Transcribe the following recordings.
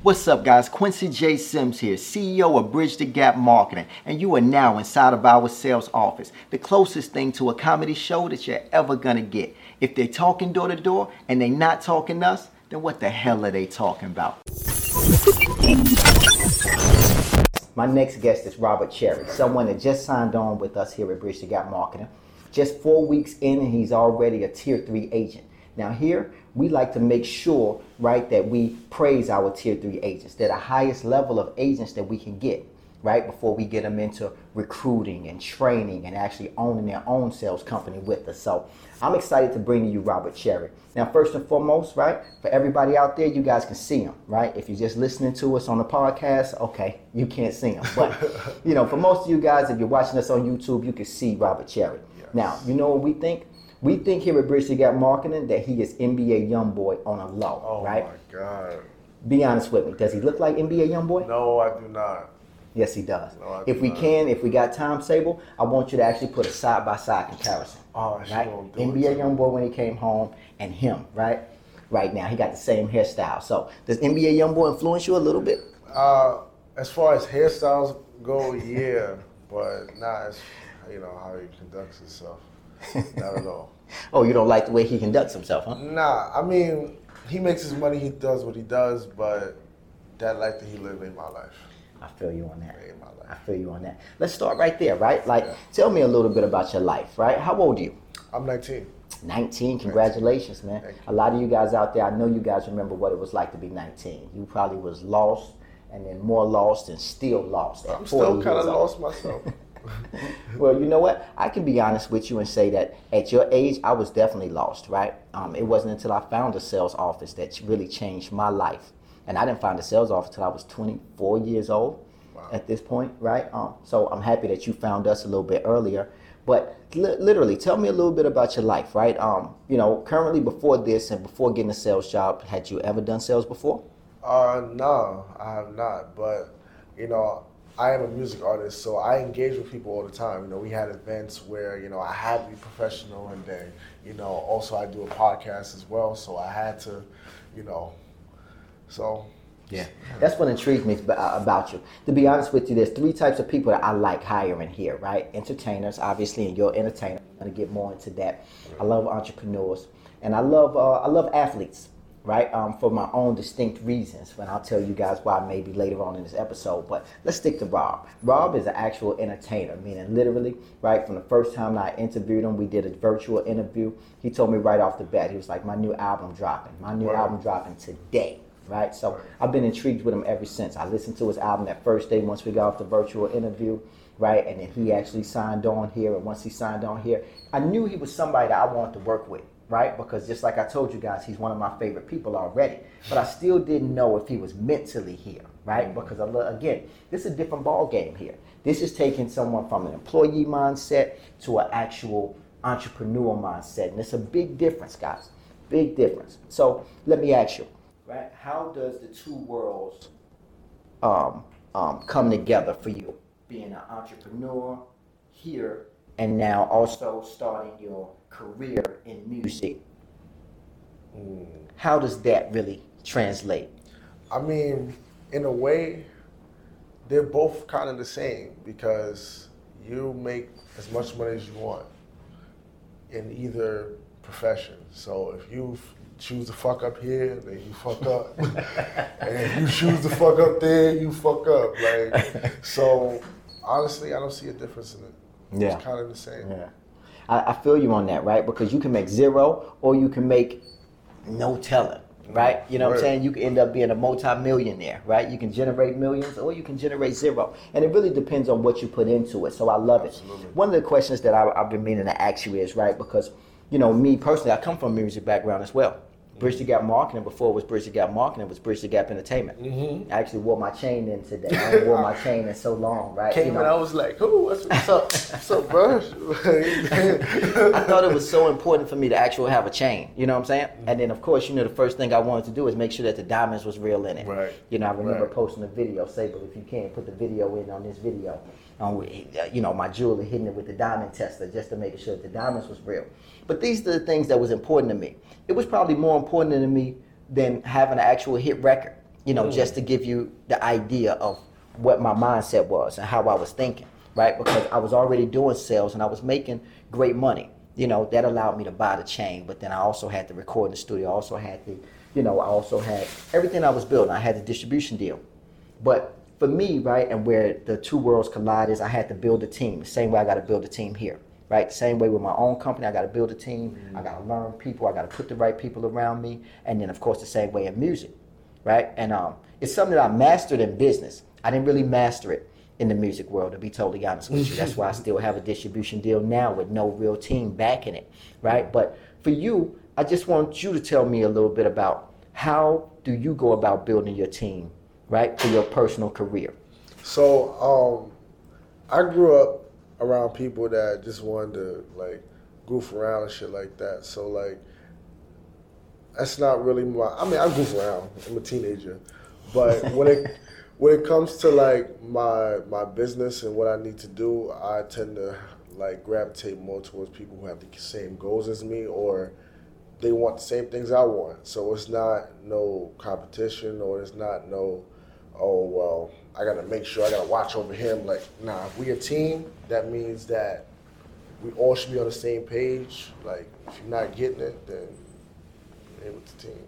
What's up, guys? Quincy J. Sims here, CEO of Bridge the Gap Marketing, and you are now inside of our sales office, the closest thing to a comedy show that you're ever gonna get. If they're talking door to door and they're not talking us, then what the hell are they talking about? My next guest is Robert Cherry, someone that just signed on with us here at Bridge the Gap Marketing. Just four weeks in, and he's already a tier three agent. Now, here we like to make sure, right, that we praise our tier three agents. They're the highest level of agents that we can get, right, before we get them into recruiting and training and actually owning their own sales company with us. So I'm excited to bring to you Robert Cherry. Now, first and foremost, right, for everybody out there, you guys can see him, right? If you're just listening to us on the podcast, okay, you can't see him. But, you know, for most of you guys, if you're watching us on YouTube, you can see Robert Cherry. Yes. Now, you know what we think? We think here at Bridge Got Marketing that he is NBA YoungBoy on a low, oh right? Oh my God. Be honest with me. Does he look like NBA YoungBoy? No, I do not. Yes, he does. No, if we not. can, if we got time, Sable, I want you to actually put a side by side comparison. Oh, right? NBA YoungBoy when he came home and him, right? Right now, he got the same hairstyle. So, does NBA YoungBoy influence you a little bit? Uh, as far as hairstyles go, yeah, but not as you know how he conducts himself. Not at all. oh, you don't like the way he conducts himself, huh? Nah, I mean, he makes his money, he does what he does, but that life that he lived ain't my life. I feel you on that. Ain't my life. I feel you on that. Let's start right there, right? Like, yeah. tell me a little bit about your life, right? How old are you? I'm 19. 19, congratulations, 19. man. A lot of you guys out there, I know you guys remember what it was like to be 19. You probably was lost and then more lost and still lost. I'm still kind of lost myself. well, you know what? I can be honest with you and say that at your age, I was definitely lost, right? Um, it wasn't until I found a sales office that really changed my life. And I didn't find a sales office until I was 24 years old wow. at this point, right? Um, so I'm happy that you found us a little bit earlier. But li- literally, tell me a little bit about your life, right? Um, you know, currently before this and before getting a sales job, had you ever done sales before? Uh, no, I have not. But you know, I am a music artist, so I engage with people all the time. You know, we had events where you know I had to be professional, and then you know also I do a podcast as well, so I had to, you know, so. Yeah, that's what intrigues me about you. To be honest with you, there's three types of people that I like hiring here, right? Entertainers, obviously, and you're entertainer. I'm gonna get more into that. I love entrepreneurs, and I love uh, I love athletes right? Um, for my own distinct reasons. And I'll tell you guys why maybe later on in this episode. But let's stick to Rob. Rob is an actual entertainer, meaning literally, right? From the first time I interviewed him, we did a virtual interview. He told me right off the bat, he was like, "My new album dropping. My new album dropping today." Right, so I've been intrigued with him ever since. I listened to his album that first day once we got off the virtual interview, right? And then he actually signed on here. And once he signed on here, I knew he was somebody that I wanted to work with right? Because just like I told you guys, he's one of my favorite people already. But I still didn't know if he was mentally here, right? Because again, this is a different ball game here. This is taking someone from an employee mindset to an actual entrepreneur mindset, and it's a big difference, guys. Big difference. So let me ask you, right? How does the two worlds um, um, come together for you? Being an entrepreneur here and now also starting your career in music. Mm. How does that really translate? I mean, in a way, they're both kind of the same because you make as much money as you want in either profession. So if you choose to fuck up here, then you fuck up. and if you choose to fuck up there, you fuck up. Like so honestly, I don't see a difference in it. Yeah. It's kind of the same. Yeah. I, I feel you on that, right? Because you can make zero or you can make no telling right? You know right. what I'm saying? You can end up being a multi-millionaire, right? You can generate millions or you can generate zero. And it really depends on what you put into it. So I love Absolutely. it. One of the questions that I, have been meaning to ask you is, right, because, you know, me personally, I come from a music background as well. Bridge the Gap Marketing before it was Bridge the Gap Marketing, it was Bridge the Gap Entertainment. Mm-hmm. I actually wore my chain in today. I wore my chain in so long, right? Came you know, and I was like, "Who? What's, what's up? What's up, bro?" I thought it was so important for me to actually have a chain. You know what I'm saying? Mm-hmm. And then, of course, you know, the first thing I wanted to do is make sure that the diamonds was real in it. Right. You know, I remember right. posting a video. Say, but if you can, put the video in on this video. Um, you know, my jeweler hitting it with the diamond tester just to make sure that the diamonds was real. But these are the things that was important to me. It was probably more important to me than having an actual hit record. You know, Mm. just to give you the idea of what my mindset was and how I was thinking, right? Because I was already doing sales and I was making great money. You know, that allowed me to buy the chain, but then I also had to record in the studio. I also had the, you know, I also had everything I was building. I had the distribution deal. But for me, right, and where the two worlds collide is I had to build a team. The same way I got to build a team here, right? Same way with my own company, I got to build a team. I got to learn people. I got to put the right people around me. And then, of course, the same way in music, right? And um, it's something that I mastered in business. I didn't really master it in the music world, to be totally honest with you. That's why I still have a distribution deal now with no real team backing it, right? But for you, I just want you to tell me a little bit about how do you go about building your team, right, for your personal career. So, um, I grew up around people that just wanted to like goof around and shit like that. So like, that's not really my. I mean, I goof around. I'm a teenager, but when it when it comes to like my my business and what I need to do, I tend to like gravitate more towards people who have the same goals as me or they want the same things I want. So it's not no competition or it's not no, oh well, I gotta make sure I gotta watch over him. Like, nah, if we a team, that means that we all should be on the same page. Like, if you're not getting it, then ain't with the team.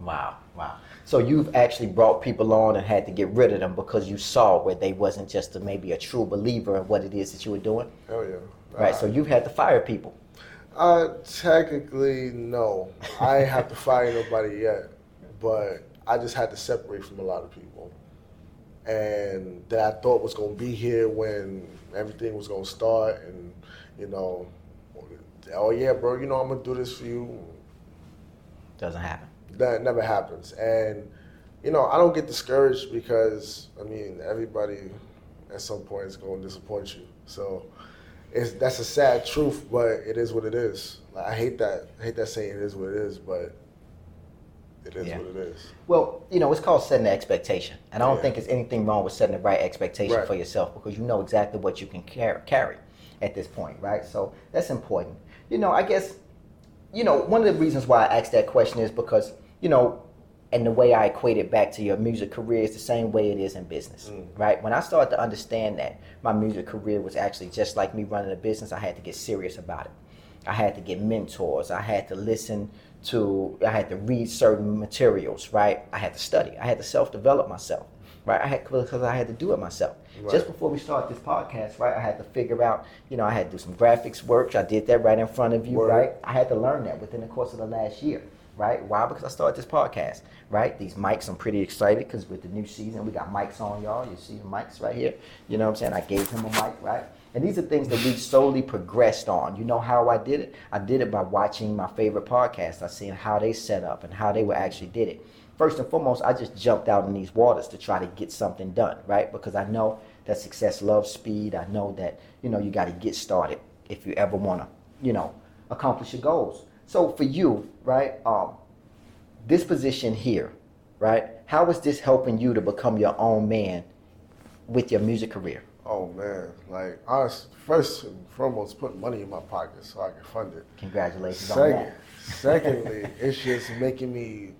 Wow, wow. So you've actually brought people on and had to get rid of them because you saw where they wasn't just a, maybe a true believer in what it is that you were doing, Hell yeah. right? So you've had to fire people. Uh, technically, no. I ain't have to fire nobody yet, but I just had to separate from a lot of people, and that I thought was gonna be here when everything was gonna start, and you know, oh yeah, bro, you know I'm gonna do this for you. Doesn't happen. That never happens, and you know I don't get discouraged because I mean everybody at some point is gonna disappoint you. So it's that's a sad truth, but it is what it is. Like, I hate that. I hate that saying it is what it is, but it is Yeah. what it is. Well, you know, it's called setting the expectation. And I don't Yeah. think there's anything wrong with setting the right expectation Right. for yourself because you know exactly what you can carry at this point, right? So that's important. You know, I guess, you know, one of the reasons why I asked that question is because, you know, and the way I equate it back to your music career is the same way it is in business, mm. right? When I started to understand that my music career was actually just like me running a business, I had to get serious about it. I had to get mentors. I had to listen to, I had to read certain materials, right? I had to study. I had to self develop myself, right? I had, because I had to do it myself. Right. Just before we start this podcast, right, I had to figure out, you know, I had to do some graphics work. I did that right in front of you, Word. right? I had to learn that within the course of the last year, right? Why? Because I started this podcast, right? These mics, I'm pretty excited because with the new season, we got mics on, y'all. You see the mics right here. You know what I'm saying? I gave him a mic, right? And these are things that we solely progressed on. You know how I did it? I did it by watching my favorite podcasts. I seen how they set up and how they were actually did it. First and foremost, I just jumped out in these waters to try to get something done, right? Because I know that success loves speed. I know that, you know, you got to get started if you ever want to, you know, accomplish your goals. So for you, right, um, this position here, right, how is this helping you to become your own man with your music career? Oh man, like honest, first and foremost, put money in my pocket so I can fund it. Congratulations on Second, that. secondly, it's just making me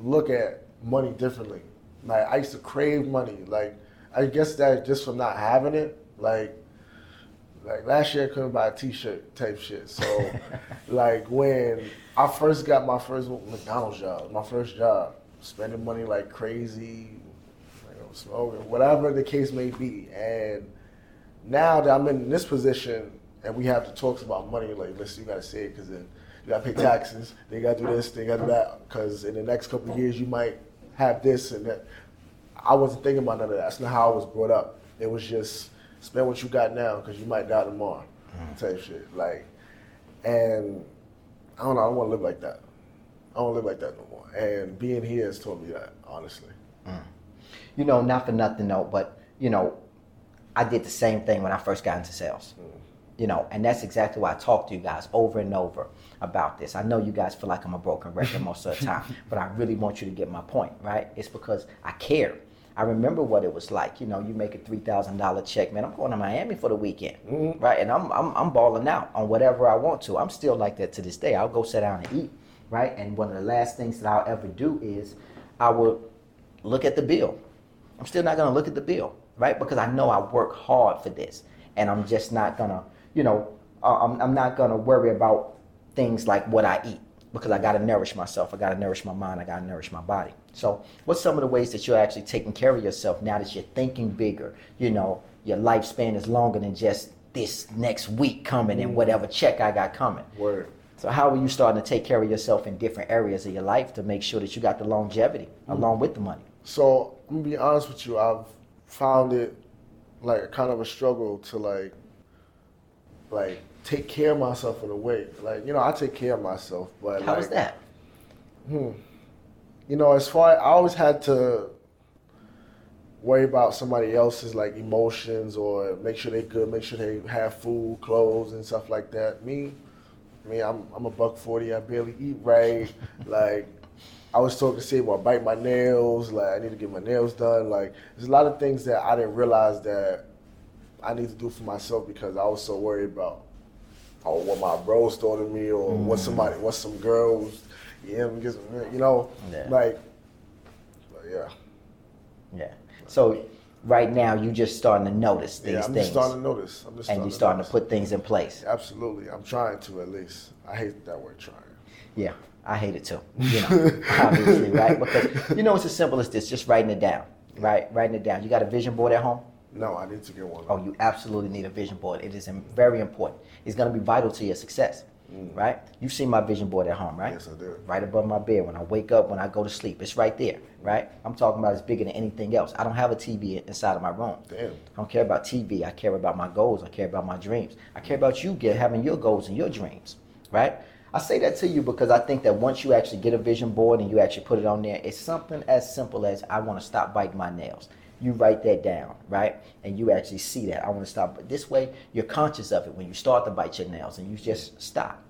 look at money differently. Like I used to crave money. Like I guess that just from not having it. Like like last year I couldn't buy a T-shirt type shit. So like when I first got my first McDonald's job, my first job, spending money like crazy, you know, smoking, whatever the case may be, and now that I'm in this position and we have the talks about money, like, listen, you gotta say it because then you gotta pay taxes, they gotta do this, they gotta do that, because in the next couple of years you might have this and that. I wasn't thinking about none of that. That's not how I was brought up. It was just spend what you got now because you might die tomorrow, mm. type shit. Like, and I don't know. I don't want to live like that. I don't live like that no more. And being here has taught me that, honestly. Mm. You know, not for nothing though, but you know, I did the same thing when I first got into sales. Mm. You know, and that's exactly why I talk to you guys over and over about this. I know you guys feel like I'm a broken record most of the time, but I really want you to get my point, right? It's because I care. I remember what it was like. You know, you make a three thousand dollar check, man. I'm going to Miami for the weekend, mm-hmm. right? And I'm, I'm I'm balling out on whatever I want to. I'm still like that to this day. I'll go sit down and eat, right? And one of the last things that I'll ever do is I will look at the bill. I'm still not gonna look at the bill, right? Because I know I work hard for this, and I'm just not gonna, you know, uh, I'm, I'm not gonna worry about things like what I eat because I gotta nourish myself. I gotta nourish my mind. I gotta nourish my body. So, what's some of the ways that you're actually taking care of yourself now that you're thinking bigger? You know, your lifespan is longer than just this next week coming and whatever check I got coming. Word. So how are you starting to take care of yourself in different areas of your life to make sure that you got the longevity along with the money? So I'm gonna be honest with you. I've found it like kind of a struggle to like, like take care of myself in a way. Like you know, I take care of myself, but How like, is that? Hmm. You know, as far I always had to worry about somebody else's like emotions or make sure they good, make sure they have food, clothes, and stuff like that. Me, I mean, I'm I'm a buck forty. I barely eat right. like I was talking to say, well, I bite my nails. Like I need to get my nails done. Like there's a lot of things that I didn't realize that I need to do for myself because I was so worried about oh, what my bros thought of me or what mm. somebody, what some girls, yeah, you know, Yeah. like, but yeah. Yeah. So right now you just starting to notice these Yeah, I'm things, just starting to notice. I'm just and you're starting to put things in place. Absolutely, I'm trying to at least. I hate that word trying. Yeah, I hate it too. You know, obviously, right? Because you know it's as simple as this: just writing it down, right? Writing it down. You got a vision board at home? No, I need to get one. Oh, you absolutely need a vision board. It is very important. It's going to be vital to your success, right? You've seen my vision board at home, right? Mm. Yes, I did. Right above my bed when I wake up, when I go to sleep. It's right there, right? I'm talking about it's bigger than anything else. I don't have a TV inside of my room. Damn. I don't care about TV. I care about my goals. I care about my dreams. I care about you get having your goals and your dreams, right? I say that to you because I think that once you actually get a vision board and you actually put it on there, it's something as simple as I want to stop biting my nails. You write that down, right? And you actually see that. I want to stop. But this way, you're conscious of it when you start to bite your nails and you just stop,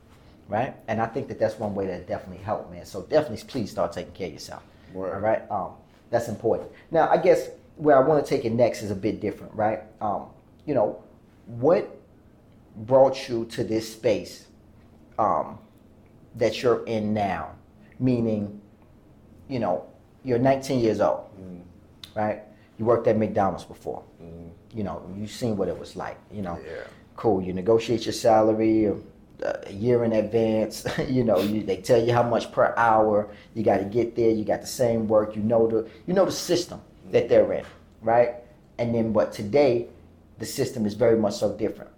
right? And I think that that's one way that definitely helped, man. So definitely, please start taking care of yourself. All right, um, that's important. Now, I guess where I want to take it next is a bit different, right? Um, you know, what brought you to this space um, that you're in now? Meaning, you know, you're 19 years old, mm-hmm. right? You worked at McDonald's before. Mm-hmm. You know, you've seen what it was like. You know, Yeah. cool. You negotiate your salary uh, a year in advance. you know, you, they tell you how much per hour. You got to get there. You got the same work. You know the you know the system that mm-hmm. they're in, right? And then, but today, the system is very much so different.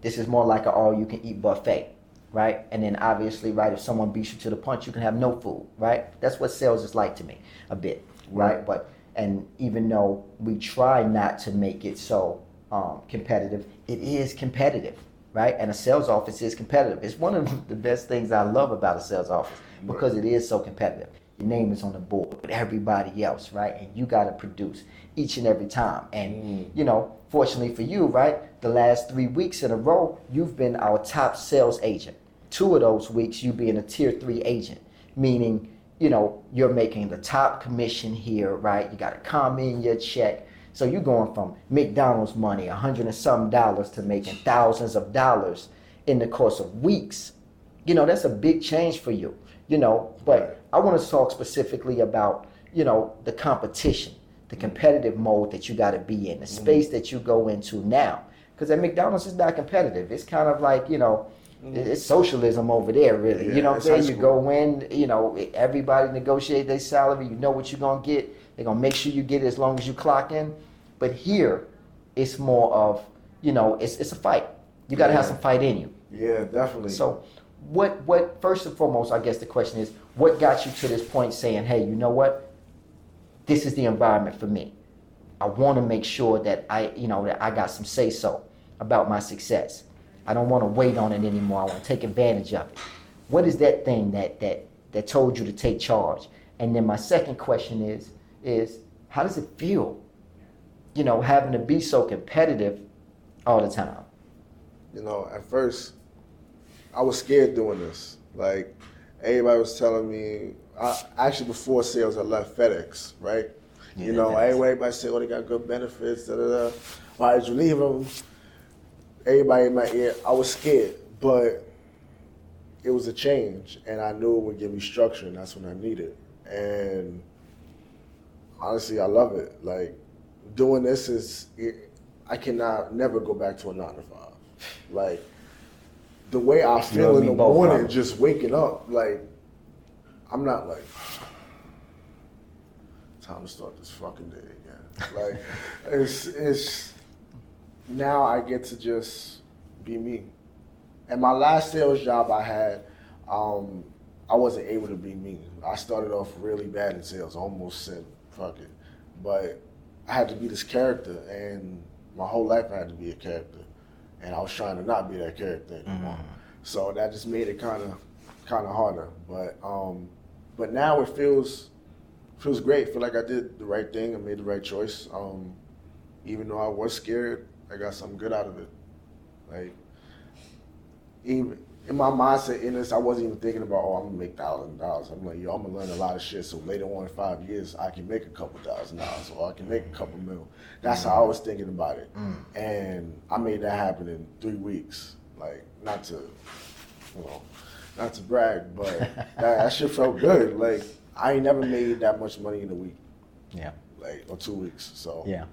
This is more like an all-you-can-eat buffet, right? And then obviously, right, if someone beats you to the punch, you can have no food, right? That's what sales is like to me, a bit, right? But and even though we try not to make it so um, competitive, it is competitive, right? And a sales office is competitive. It's one of the best things I love about a sales office because it is so competitive. Your name is on the board with everybody else, right? And you got to produce each and every time. And you know, fortunately for you, right, the last three weeks in a row, you've been our top sales agent. Two of those weeks, you being a tier three agent, meaning you know, you're making the top commission here, right? You got to come in your check. So you're going from McDonald's money, a hundred and some dollars, to making thousands of dollars in the course of weeks. You know, that's a big change for you, you know. But I want to talk specifically about, you know, the competition, the competitive mode that you got to be in, the mm-hmm. space that you go into now. Because at McDonald's, it's not competitive. It's kind of like, you know, it's socialism over there, really. Yeah, you know what I'm saying? You go in, you know, everybody negotiate their salary. You know what you're gonna get. They're gonna make sure you get it as long as you clock in. But here, it's more of, you know, it's it's a fight. You gotta have some fight in you. Yeah, definitely. So, what what first and foremost, I guess the question is, what got you to this point, saying, hey, you know what, this is the environment for me. I want to make sure that I, you know, that I got some say so about my success. I don't want to wait on it anymore. I want to take advantage of it. What is that thing that that that told you to take charge? And then my second question is is how does it feel? You know, having to be so competitive all the time. you know, at first, I was scared doing this. Like, everybody was telling me, I, actually before sales, I left FedEx, right? Yeah, you know, everybody said, oh, they got good benefits, da da da. Why did you leave them? Everybody in my ear, I was scared, but it was a change, and I knew it would give me structure, and that's when I needed. And honestly, I love it. Like doing this is, it, I cannot never go back to a nine to five. Like the way I feel in the morning, just waking up, like I'm not like time to start this fucking day again. Like it's it's now I get to just be me. And my last sales job I had, um, I wasn't able to be me. I started off really bad in sales. Almost said fuck it, but I had to be this character, and my whole life I had to be a character, and I was trying to not be that character anymore. Mm-hmm. So that just made it kind of kind of harder. But um, but now it feels feels great. I feel like I did the right thing. I made the right choice. Um, even though I was scared, I got something good out of it. Like even in my mindset in this, I wasn't even thinking about, oh, I'm gonna make thousand dollars. I'm like, yo, I'm gonna learn a lot of shit. So later on in five years, I can make a couple thousand dollars, or I can make a couple mil. That's how I was thinking about it, mm. and I made that happen in three weeks. Like, not to, you know, not to brag, but that, that shit felt good. Like, I ain't never made that much money in a week. Yeah. Like, or two weeks. So yeah,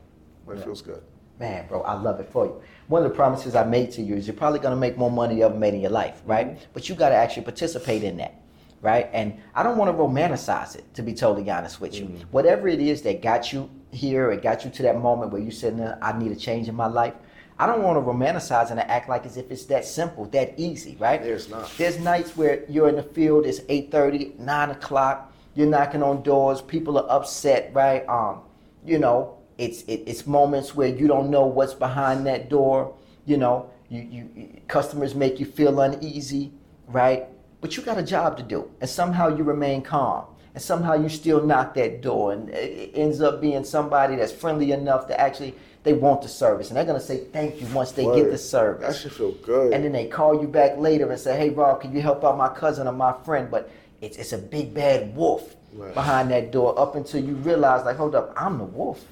But it yeah. feels good. Man, bro, I love it for you. One of the promises I made to you is you're probably gonna make more money you ever made in your life, right? Mm-hmm. But you gotta actually participate in that, right? And I don't wanna romanticize it, to be totally honest with you. Mm-hmm. Whatever it is that got you here, it got you to that moment where you said, I need a change in my life. I don't want to romanticize and act like as if it's that simple, that easy, right? There's not. There's nights where you're in the field, it's 8.30, 9 o'clock, you're knocking on doors, people are upset, right? Um, you know, it's it, it's moments where you don't know what's behind that door. You know, you, you customers make you feel uneasy, right? But you got a job to do, and somehow you remain calm, and somehow you still knock that door, and it ends up being somebody that's friendly enough to actually they want the service, and they're gonna say thank you once they Word. get the service. That should feel good. And then they call you back later and say, "Hey, Rob, can you help out my cousin or my friend?" But it's it's a big bad wolf right. behind that door. Up until you realize, like, hold up, I'm the wolf.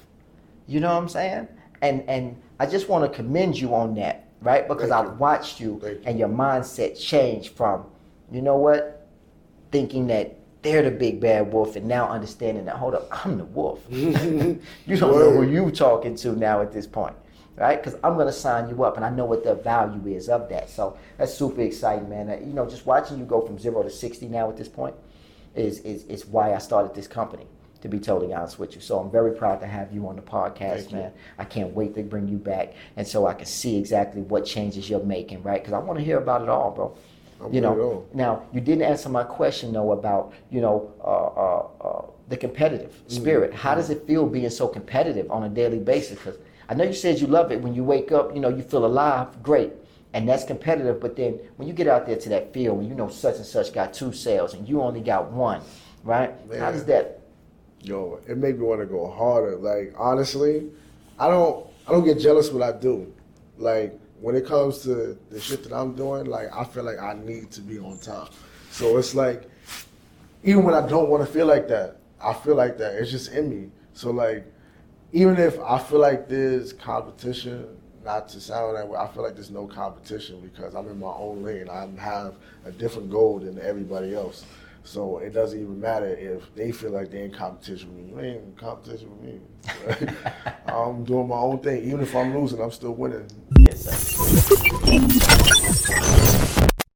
You know what I'm saying? And and I just want to commend you on that, right? Because I've you. watched you, you and your mindset change from, you know what, thinking that they're the big bad wolf, and now understanding that hold up, I'm the wolf. you don't know who you talking to now at this point, right? Because I'm gonna sign you up, and I know what the value is of that. So that's super exciting, man. Uh, you know, just watching you go from zero to sixty now at this point is is is why I started this company to be totally honest with you. So I'm very proud to have you on the podcast, Thank man. You. I can't wait to bring you back, and so I can see exactly what changes you're making, right? Because I want to hear about it all, bro. I'm you know, now you didn't answer my question though about you know uh, uh, uh, the competitive mm-hmm. spirit. Mm-hmm. How does it feel being so competitive on a daily basis? Because I know you said you love it when you wake up. You know, you feel alive. Great. And that's competitive, but then when you get out there to that field, when you know such and such got two sales and you only got one, right? Man. How does that yo, it made me want to go harder. Like honestly, I don't I don't get jealous what I do. Like when it comes to the shit that I'm doing, like I feel like I need to be on top. So it's like even when I don't want to feel like that, I feel like that. It's just in me. So like even if I feel like there's competition, not to sound that way, I feel like there's no competition because I'm in my own lane. I have a different goal than everybody else. So it doesn't even matter if they feel like they're in competition with me. You ain't in competition with me. I'm doing my own thing. Even if I'm losing, I'm still winning. Yes, sir.